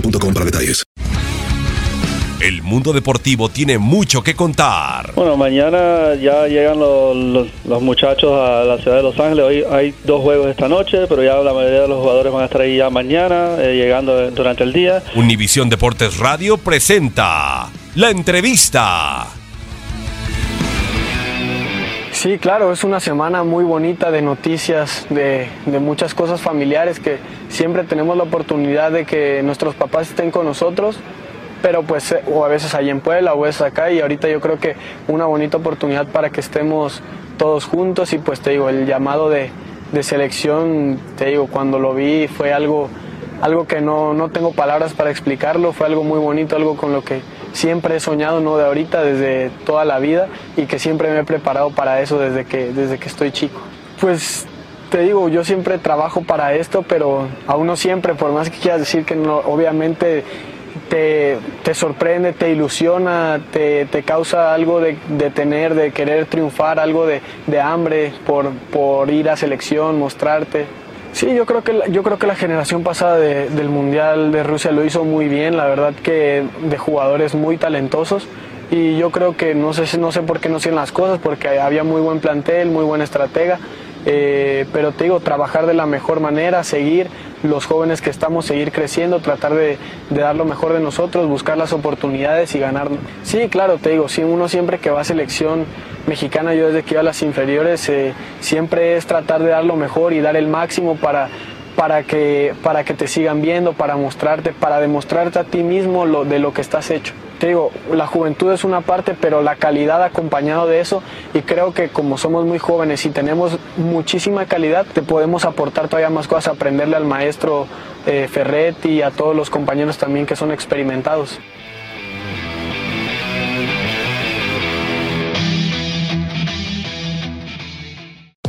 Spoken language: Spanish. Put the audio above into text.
boostmobile.com para detalles. El mundo deportivo tiene mucho que contar. Bueno, mañana ya llegan los, los- los muchachos a la ciudad de Los Ángeles. Hoy hay dos juegos esta noche, pero ya la mayoría de los jugadores van a estar ahí ya mañana, eh, llegando durante el día. Univisión Deportes Radio presenta la entrevista. Sí, claro, es una semana muy bonita de noticias, de, muchas cosas familiares que siempre tenemos la oportunidad de que nuestros papás estén con nosotros, pero pues eh, o a veces ahí en Puebla o a veces acá y ahorita yo creo que una bonita oportunidad para que estemos todos juntos y pues te digo, el llamado de, de selección, te digo, cuando lo vi fue algo, algo que no, no tengo palabras para explicarlo, fue algo muy bonito, algo con lo que siempre he soñado, no de ahorita, desde toda la vida y que siempre me he preparado para eso desde que, desde que estoy chico. Pues te digo, yo siempre trabajo para esto, pero aún no siempre, por más que quieras decir que no, obviamente te, te sorprende, te ilusiona, te, te causa algo de, de tener, de querer triunfar, algo de, de hambre por, por ir a selección, mostrarte. Sí, yo creo que la, yo creo que la generación pasada de- del Mundial de Rusia lo hizo muy bien, la verdad que de jugadores muy talentosos. Y yo creo que no sé, no sé por qué no hacían las cosas, porque había muy buen plantel, muy buen estratega, eh, pero te digo, trabajar de la mejor manera, seguir los jóvenes que estamos, seguir creciendo, tratar de, dar lo mejor de nosotros, buscar las oportunidades y ganar. Sí, claro, te digo, sí, uno siempre que va a selección mexicana, yo desde que iba a las inferiores, eh, siempre es tratar de dar lo mejor y dar el máximo para, para, que, para que te sigan viendo, para mostrarte, para demostrarte a ti mismo lo, de lo que estás hecho. Te digo, la juventud es una parte, pero la calidad acompañado de eso, y creo que como somos muy jóvenes y tenemos muchísima calidad, te podemos aportar todavía más cosas, aprenderle al maestro eh, Ferretti y a todos los compañeros también que son experimentados.